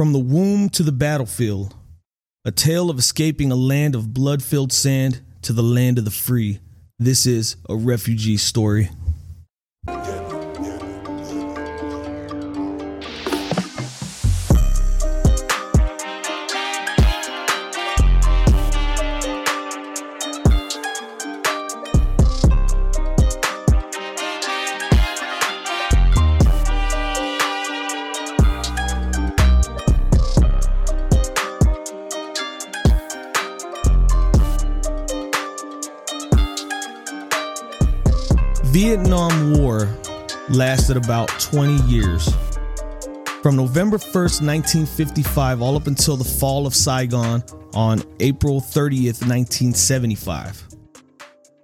From the womb to the battlefield, a tale of escaping a land of blood filled sand to the land of the free. This is a refugee story. 20 years. From November 1st, 1955, all up until the fall of Saigon on April 30th, 1975.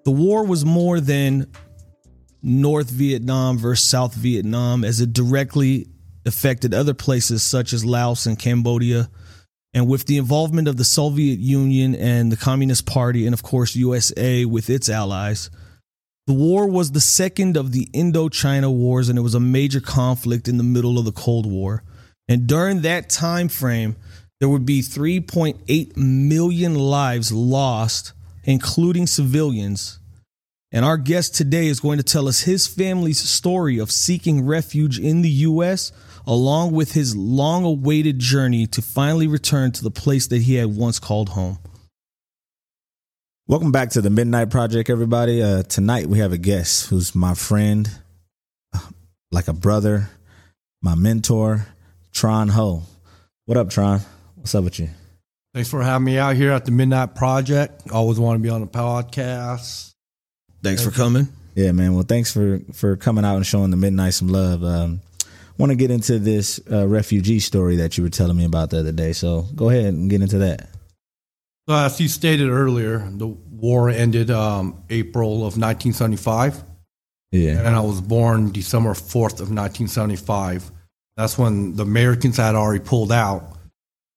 The war was more than North Vietnam versus South Vietnam, as it directly affected other places such as Laos and Cambodia. And with the involvement of the Soviet Union and the Communist Party, and of course, USA with its allies, the war was the second of the Indochina Wars, and it was a major conflict in the middle of the Cold War. And during that time frame, there would be 3.8 million lives lost, including civilians. And our guest today is going to tell us his family's story of seeking refuge in the U.S., along with his long awaited journey to finally return to the place that he had once called home. Welcome back to the Midnight Project, everybody. Uh, tonight we have a guest who's my friend, uh, like a brother, my mentor, Tron Ho. What up, Tron? What's up with you? Thanks for having me out here at the Midnight Project. Always want to be on the podcast. Thanks for coming. Yeah, man. Well, thanks for for coming out and showing the Midnight some love. Um, want to get into this uh, refugee story that you were telling me about the other day. So go ahead and get into that. So as you stated earlier, the war ended um, April of 1975. Yeah. And I was born December 4th of 1975. That's when the Americans had already pulled out.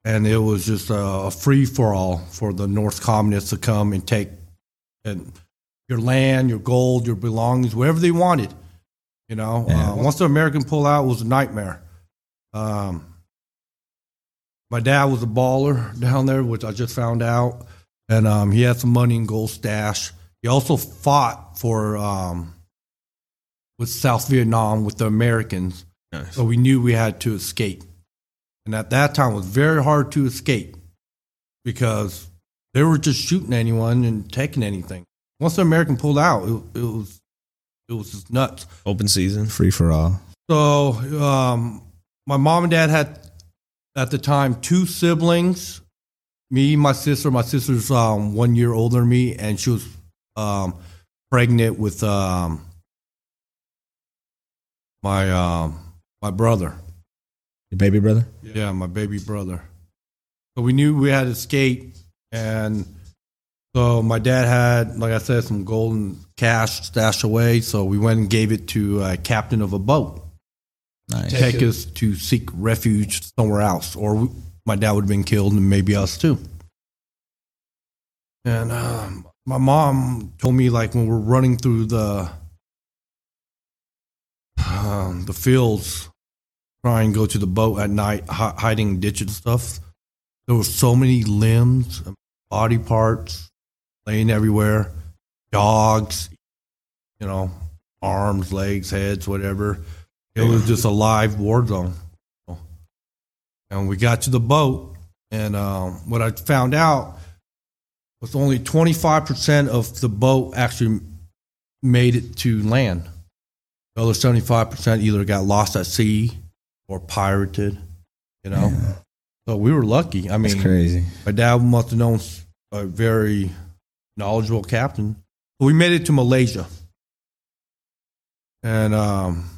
And it was just a, free for all for the North communists to come and take and your land, your gold, your belongings, whatever they wanted. You know, Yeah. uh, once the American pulled out, it was a nightmare. Um, my dad was a baller down there, which I just found out, and um, he had some money in gold stash. He also fought for um, with South Vietnam with the Americans, Nice. so we knew we had to escape. And at that time, it was very hard to escape because they were just shooting anyone and taking anything. Once the American pulled out, it, it was it was just nuts. Open season. Free for all. So um, my mom and dad had at the time two siblings. Me, my sister. My sister's um, one year older than me, and she was um, pregnant with um, my um, my brother. Your baby brother? Yeah, my baby brother. So we knew we had to escape, and so my dad had, like I said, some golden cash stashed away. So we went and gave it to a captain of a boat Nice. take us to seek refuge somewhere else, or we, my dad would have been killed, and maybe us too. And um, my mom told me, like when we're running through the um, the fields, trying to go to the boat at night, hi- hiding in ditches and stuff. There were so many limbs, and body parts laying everywhere, dogs, you know, arms, legs, heads, whatever. It was just a live war zone. And we got to the boat, and um, what I found out was only 25% of the boat actually made it to land. The other 75% either got lost at sea or pirated, you know? So we were lucky. I That's mean, crazy. my dad must have known a very knowledgeable captain. But we made it to Malaysia. And um,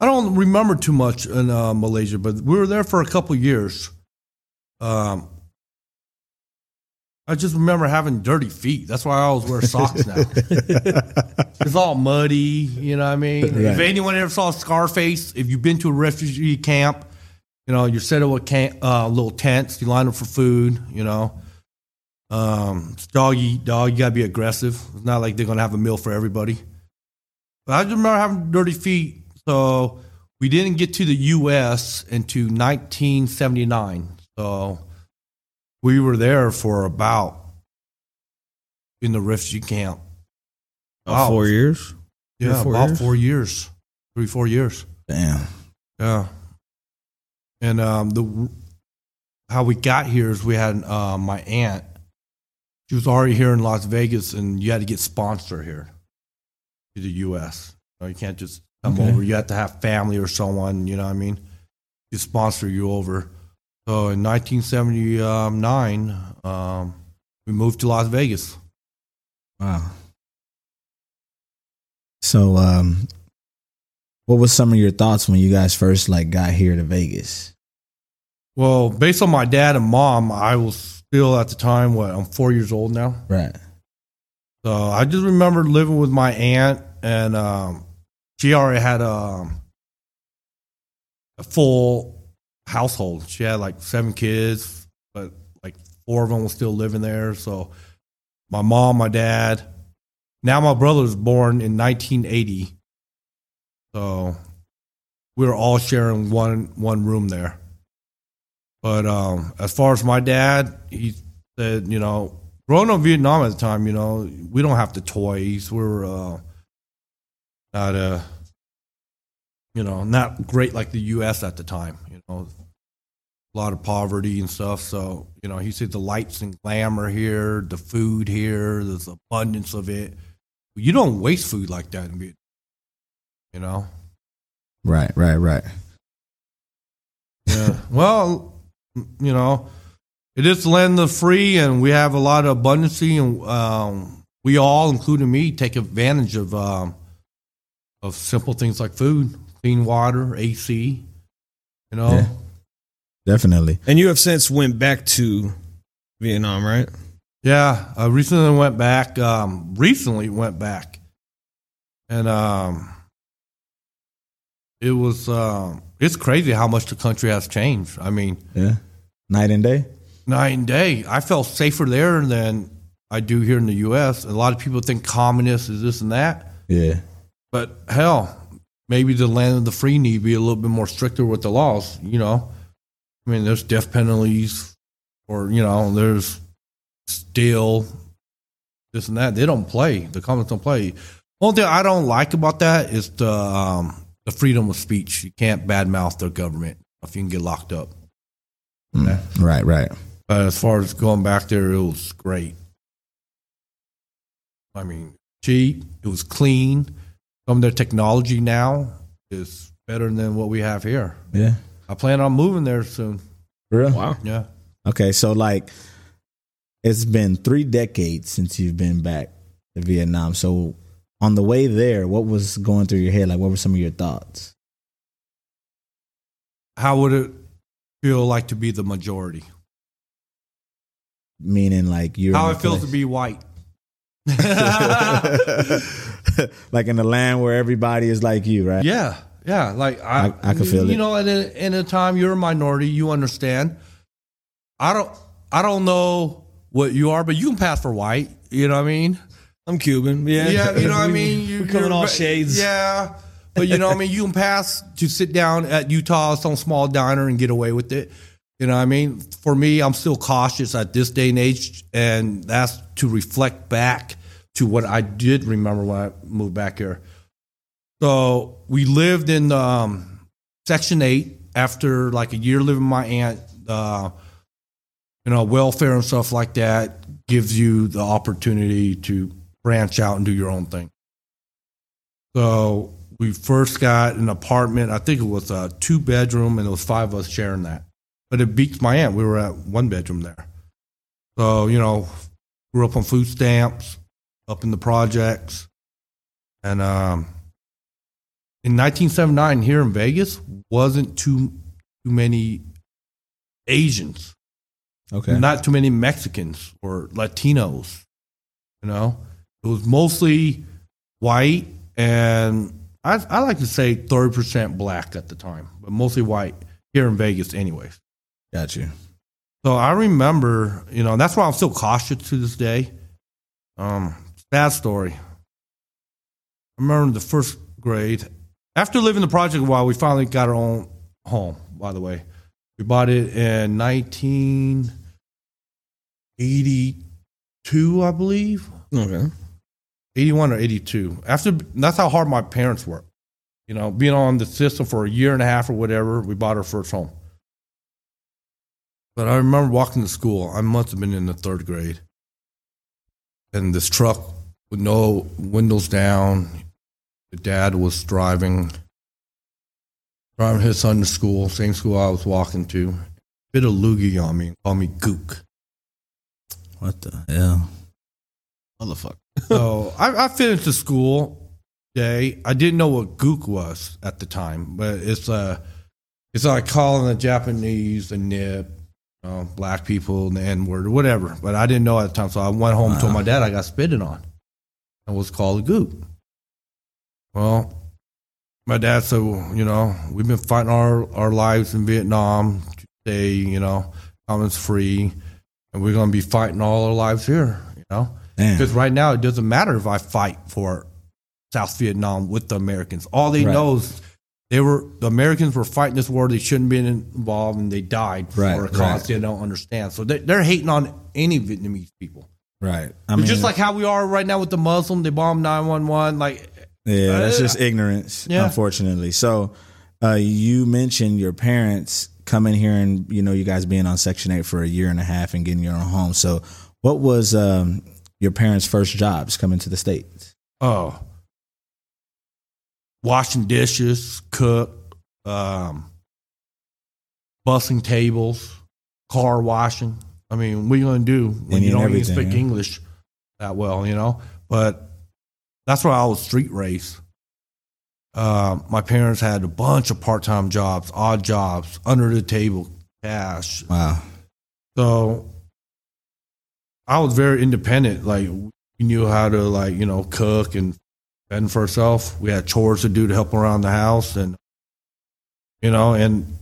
I don't remember too much in uh, Malaysia, but we were there for a couple years. Um, I just remember having dirty feet. That's why I always wear socks now. it's all muddy, you know what I mean? If anyone ever saw Scarface, if you've been to a refugee camp, you know, you're set up with camp, uh, little tents, you line up for food, you know. Um, it's dog eat dog, you gotta be aggressive. It's not like they're gonna have a meal for everybody. But I just remember having dirty feet. So we didn't get to the U.S. into 1979. So we were there for about in the refugee camp. About four years. Three Yeah, four about years? four years, three four years. Damn. Yeah, and um, the how we got here is we had uh, my aunt. She was already here in Las Vegas, and you had to get sponsored here to the U.S. So you can't just come Okay. over. You have to have family or someone. You know what I mean? To sponsor you over. So in 1979, um, we moved to Las Vegas. Wow. So, um, what was some of your thoughts when you guys first like got here to Vegas? Well, based on my dad and mom, I was still at the time what I'm four years old now. Right. So I just remember living with my aunt, and um, she already had a, a full household. She had like seven kids, but like four of them were still living there. So my mom, my dad. Now my brother was born in 1980, so we were all sharing one one room there. But um, as far as my dad, he said, you know, growing up in Vietnam at the time, you know, we don't have the toys. We're uh, not uh, you know, not great like the U.S. at the time. You know, a lot of poverty and stuff. So you know, he said the lights and glamour here, the food here, there's abundance of it. You don't waste food like that in Vietnam. You know. Right. Right. Right. Yeah. well, you know, it is the land of the free, and we have a lot of abundancy, and um, we all, including me, take advantage of um, of simple things like food, clean water, AC. You know, Yeah. Definitely. And you have since went back to Vietnam, right? Yeah, I recently went back. Um, recently went back, and um, it was um, it's crazy how much the country has changed. I mean, Yeah. Night and day. night and day. I felt safer there than I do here in the U.S. A lot of people think communist is this and that, Yeah. But hell, maybe the land of the free need to be a little bit more stricter with the laws. You know, I mean, there's death penalties, or you know, there's still this and that. They don't play. The comments don't play. Only thing I don't like about that is the um, the freedom of speech. You can't badmouth the government if you can get locked up. Mm. Right. Right. But as far as going back there, it was great. I mean, cheap. It was clean. Some of their technology now is better than what we have here. Yeah. I plan on moving there soon. For real? Wow. Yeah. Okay. So like, it's been three decades since you've been back to Vietnam. So on the way there, what was going through your head? Like, what were some of your thoughts? How would it feel like to be the majority? Meaning, like you're How it feels to be white. like in the land where everybody is like you, right? Yeah, yeah. Like I, I- I can feel you it. know, at a, in a time you're a minority, you understand. I don't, I don't know what you are, but you can pass for white. You know what I mean? I'm Cuban. Yeah. Yeah, you know what I mean. You, we come in you're all ve- shades. Yeah, but you know what I mean. You can pass to sit down at Utah some small diner and get away with it. You know what I mean? For me, I'm still cautious at this day and age, and that's to reflect back to what I did remember when I moved back here. So we lived in um, Section Eight after like a year living with my aunt. Uh, you know, welfare and stuff like that gives you the opportunity to branch out and do your own thing. So we first got an apartment. I think it was a two bedroom, and there was five of us sharing that. But it beats my aunt. We were at one bedroom there. So you know, grew up on food stamps, up in the projects, and um, in 1979 here in Vegas wasn't too too many Asians Okay. not too many Mexicans or Latinos. You know, it was mostly white, and I, I like to say thirty percent black at the time, but mostly white here in Vegas, anyways. Got you. So I remember, you know, that's why I'm still cautious to this day. Um, sad story. I remember in the first grade. after living the project a while, we finally got our own home. By the way, we bought it in 1982, I believe, Okay. 81 or 82. After that's how hard my parents worked. You know, being on the system for a year and a half or whatever, we bought our first home. But I remember walking to school. I must have been in the third grade, and this truck with no windows down. The dad was driving, driving his son to school, same school I was walking to. Bit a loogie on me and called me Gook. What the hell? Motherfucker. so I, I finished the school day. I didn't know what gook was at the time, but it's uh it's like calling the Japanese a nip, you know, black people the N word or whatever. But I didn't know at the time, so I went home and told my dad I got spitted on. And was called a goop. Well, my dad said, well, you know, we've been fighting our, our lives in Vietnam to stay, you know, comments free, and we're going to be fighting all our lives here, you know. Because right now it doesn't matter if I fight for South Vietnam with the Americans. All they Right. know is they were the Americans were fighting this war they shouldn't be involved, and they died Right, for a cause right. they don't understand. So they, they're hating on any Vietnamese people. Right. I mean, just like how we are right now with the Muslim. They bomb nine one one. Like yeah, that's Uh, just ignorance, yeah. unfortunately. So, uh, you mentioned your parents coming here and you know you guys being on Section Eight for a year and a half and getting your own home. So, what was um, your parents' first jobs coming to the states? oh, washing dishes, cook, um, bussing tables, car washing. I mean, what are you going to do when you don't even speak yeah. English that well, you know? But that's why I was street raised. Uh, my parents had a bunch of part time jobs, odd jobs, under the table, cash. Wow. So I was very independent. Like we knew how to like, you know, cook and fend for ourselves. We had chores to do to help around the house and you know, and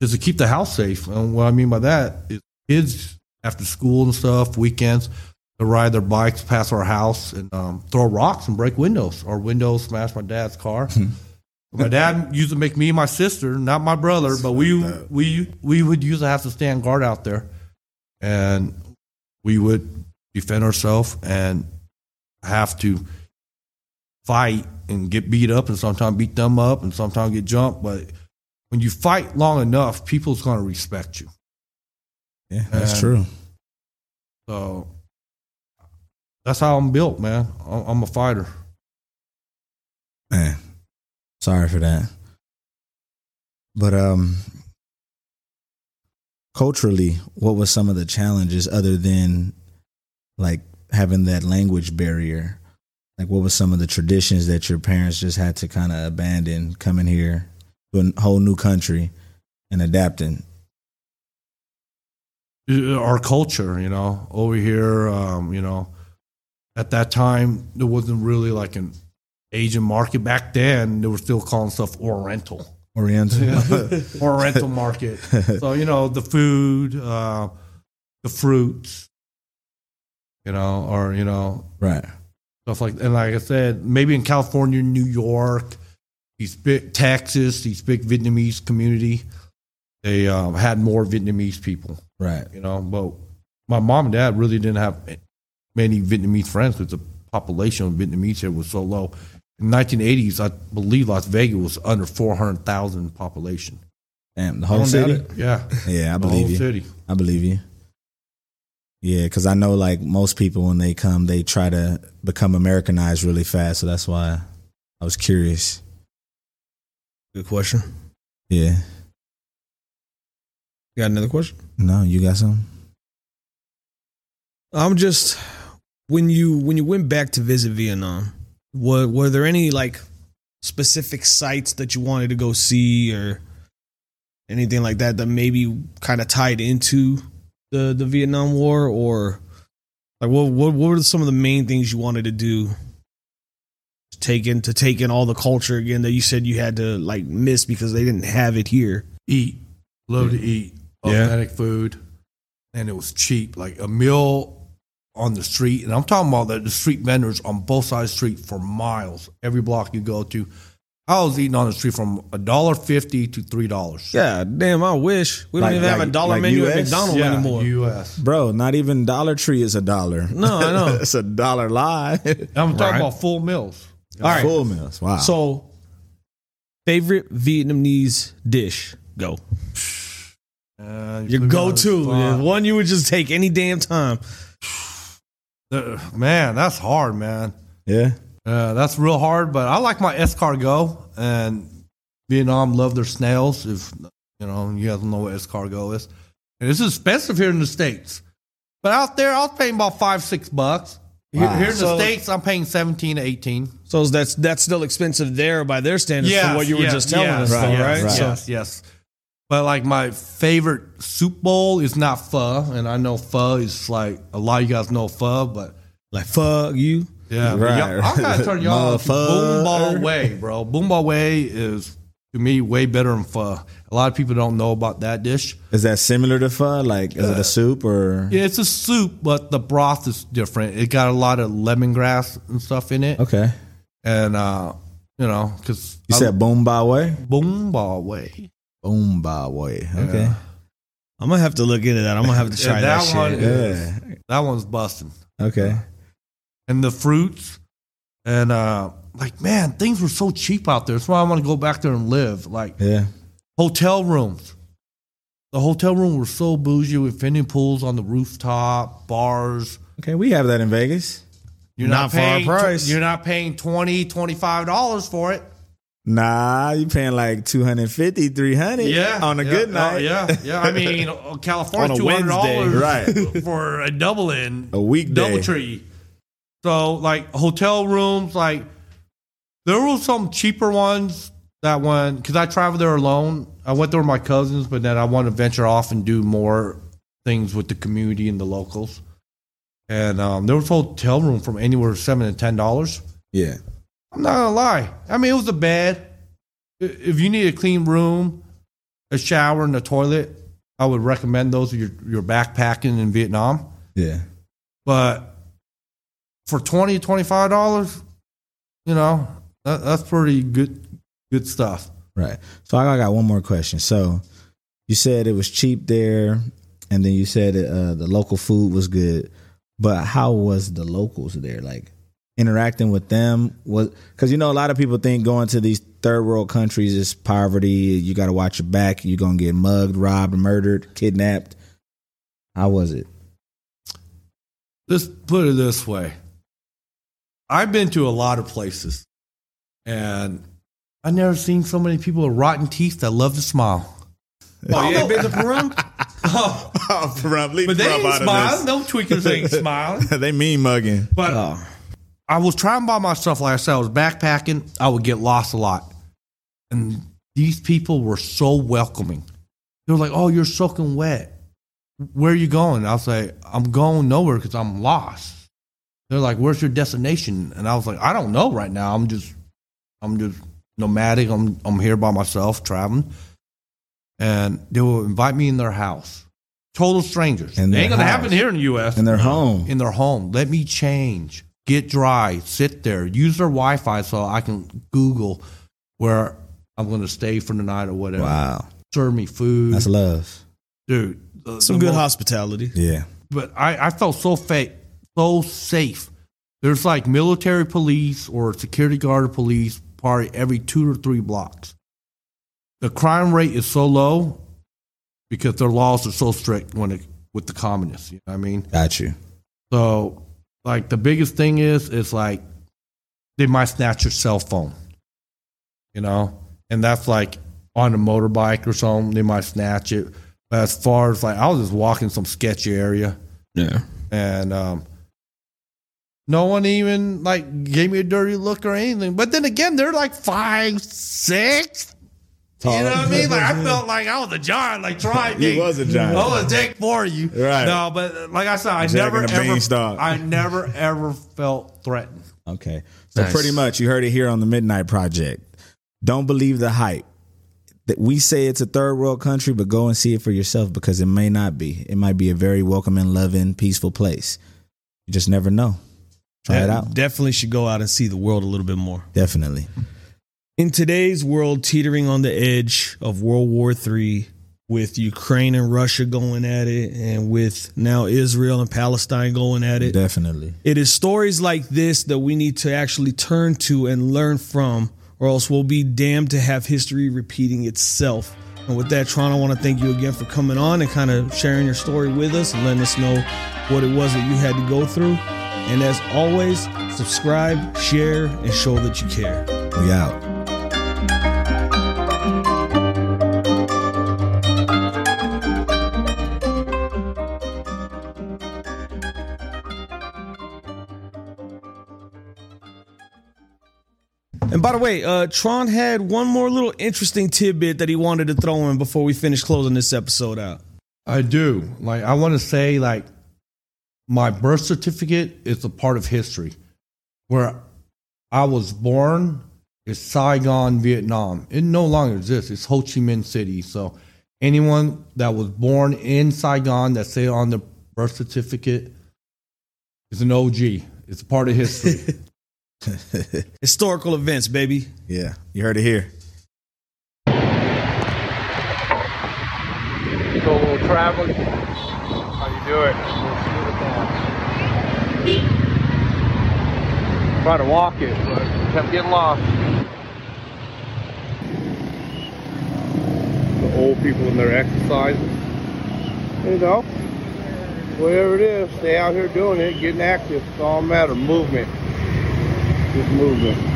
just to keep the house safe. And what I mean by that is kids after school and stuff, weekends, to ride their bikes past our house and um, throw rocks and break windows. Our windows smashed my dad's car. my dad used to make me and my sister, not my brother, but we we we would usually have to stand guard out there, and we would defend ourselves and have to fight and get beat up and sometimes beat them up and sometimes get jumped. But when you fight long enough, people's going to respect you. Yeah, that's And- true. So that's how I'm built, man. I'm I'm a fighter. Man, sorry for that. But um, culturally, what was some of the challenges other than like having that language barrier? Like, what was some of the traditions that your parents just had to kind of abandon coming here to a whole new country and adapting? our culture, you know, over here, um, you know, at that time there wasn't really like an Asian market back then. They were still calling stuff Oriental, Oriental. Oriental market. So you know, the food, uh, the fruits, you know, or you know, right. stuff like. And like I said, maybe in California, New York, these big Texas, these big Vietnamese community, they um, had more Vietnamese people Right. you know. But my mom and dad really didn't have many Vietnamese friends because the population of Vietnamese here was so low. In the 1980s, I believe Las Vegas was under 400,000 population. Damn, the whole don't city. Yeah, Yeah, I the believe whole you. city. I believe you. Yeah, because I know like most people when they come, they try to become Americanized really fast. So that's why I was curious. Good question. Yeah. You got another question? No, you got some? I'm just when you when you went back to visit Vietnam, were were there any like specific sites that you wanted to go see or anything like that that maybe kind of tied into the the Vietnam War or like what what what were some of the main things you wanted to do to take in to take in all the culture again that you said you had to like miss because they didn't have it here. Eat, love to eat Yeah. authentic food, and it was cheap. Like a meal on the street, and I'm talking about the, the street vendors on both sides of the street for miles. Every block you go to, I was eating on the street from a dollar fifty to three dollars. Yeah, damn, I wish. We don't Like- even have a dollar like menu at US? McDonald's anymore. U.S. Bro, not even Dollar Tree is a dollar. No, I know. it's a dollar lie. I'm talking Right. about full meals. All right. Full meals. Wow. So, favorite Vietnamese dish? Go. Uh, you Your put me on go the to. One you would just take any damn time. Uh, Man, that's hard, man. yeah. Uh, that's real hard, but I like my escargot and Vietnam love their snails. If you know, you guys know what escargot is, and it's expensive here in the states. But out there, I was paying about five, six bucks. Here, Wow. here in the So- states, I'm paying seventeen to eighteen. So that's that's still expensive there by their standards from what you were just telling yes, us, though, yes, right? right. So, Yes, yes. But like my favorite soup bowl is not pho, and I know pho is like a lot of you guys know pho, but like fuck you. Yeah, Right. right. I'm gonna turn y'all on to Motherfucker. Bun Bo Hue, bro. Bun Bo Hue is to me way better than pho. A lot of people don't know about that dish. Is that similar to pho? Like, is it a soup or? Yeah, it's a soup, but the broth is different. It got a lot of lemongrass and stuff in it, Okay. and uh, you know, because You said Bun Bo Hue? Boomball Way. Bun Bo Hue. Okay. I'm gonna have to look into that. I'm gonna have to try Yeah, that, that shit. one- Yeah. That one's busting. Okay. and the fruits and uh like man things were so cheap out there that's why i want to go back there and live like Yeah. hotel rooms the hotel room were so bougie with infinity pools on the rooftop bars Okay. We have that in Vegas. you're Not not, for our paying price. you're not paying 20 25 dollars for it Nah, you're paying like 250, 300 yeah, on a yeah, good uh, night. yeah yeah i mean uh, california On a $200 Wednesday, for a double in A weekday. DoubleTree. So like hotel rooms, like there were some cheaper ones that one because I traveled there alone. I went there with my cousins, but then I want to venture off and do more things with the community and the locals. And um, there was a hotel room from anywhere seven to ten dollars. Yeah. I'm not gonna lie. I mean, it was a bed. If you need a clean room, a shower, and a toilet, I would recommend those. If you're, you're backpacking in Vietnam. Yeah. But for 20 $25, you know, that, that's pretty good good stuff. Right. So I got one more question. So you said it was cheap there, and then you said uh, the local food was good, but how was the locals there? Like interacting with them was because you know a lot of people think going to these third world countries is poverty. You got to watch your back. You're gonna get mugged, robbed, murdered, kidnapped. How was it? Let's put it this way. I've been to a lot of places and I've never seen so many people with rotten teeth that love to smile. Oh, you ain't been to Peru? oh, oh but they ain't smiling. No tweakers ain't smiling. they mean mugging. But Oh. I was trying by myself, like I said, I was backpacking. I would get lost a lot. And these people were so welcoming. They were like, Oh, you're soaking wet. Where are you going? I'll say, I'm going nowhere because I'm lost. They're like, Where's your destination? And I was like, I don't know right now. I'm just I'm just nomadic. I'm I'm here by myself traveling. And they will invite me in their house. Total strangers. And they their ain't gonna house. happen here in the US In their home. in their home. Let me change, get dry, sit there, use their Wi Fi so I can Google where I'm going to stay for the night or whatever. Wow. Serve me food. That's love. Dude. the- Some the good most- hospitality. Yeah. But I, I felt so fa- so safe. There's like military police or security guard or police party every two or three blocks. The crime rate is so low because their laws are so strict when it, with the communists. You know what I mean? Got you. So, like, the biggest thing is, is like, they might snatch your cell phone, you know? And that's like on a motorbike or something, they might snatch it. But as far as like, I was just walking some sketchy area Yeah. and, um, no one even like gave me a dirty look or anything. But then again, they're like five, six. You know what I mean? Like I felt like I was a giant. Like try me. You was a giant. I was a dick for you. Right. No, but like I said, I Jack never ever. beanstalk. I never ever felt threatened. Okay. So Nice. pretty much you heard it here on the Midnight Project. Don't believe the hype. That we say it's a third world country, but go and see it for yourself because it may not be. It might be a very welcoming, loving, peaceful place. You just never know. Try it out. Definitely should go out and see the world a little bit more. Definitely. In today's world, teetering on the edge of World War III, with Ukraine and Russia going at it, and with now Israel and Palestine going at it, Definitely. it is stories like this that we need to actually turn to and learn from, or else we'll be damned to have history repeating itself. And with that, Tron, I want to thank you again for coming on and kind of sharing your story with us and letting us know what it was that you had to go through. And as always, subscribe, share, and show that you care. We out. And by the way, uh, Tron had one more little interesting tidbit that he wanted to throw in before we finish closing this episode out. I do. Like I want to say like my birth certificate is a part of history. Where I was born is Saigon, Vietnam. It no longer exists. It's Ho Chi Minh City. So anyone that was born in Saigon that say on the birth certificate is an OG. It's a part of history. Historical events, baby. Yeah. You heard it here. go a little traveling. How you do it? Try to walk it, but kept getting lost. The old people in their exercises. You know, whatever it is, stay out here doing it, getting active. It's all a matter. of Movement. Just movement.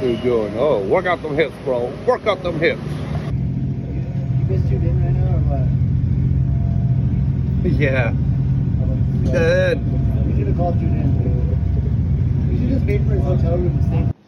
The hell is this dude doing? Oh, work out them hips, bro. Work out them hips. You missed your dinner right now or what? Yeah. Oh, Good. We should have called you in. We should just pay for his hotel room and stay.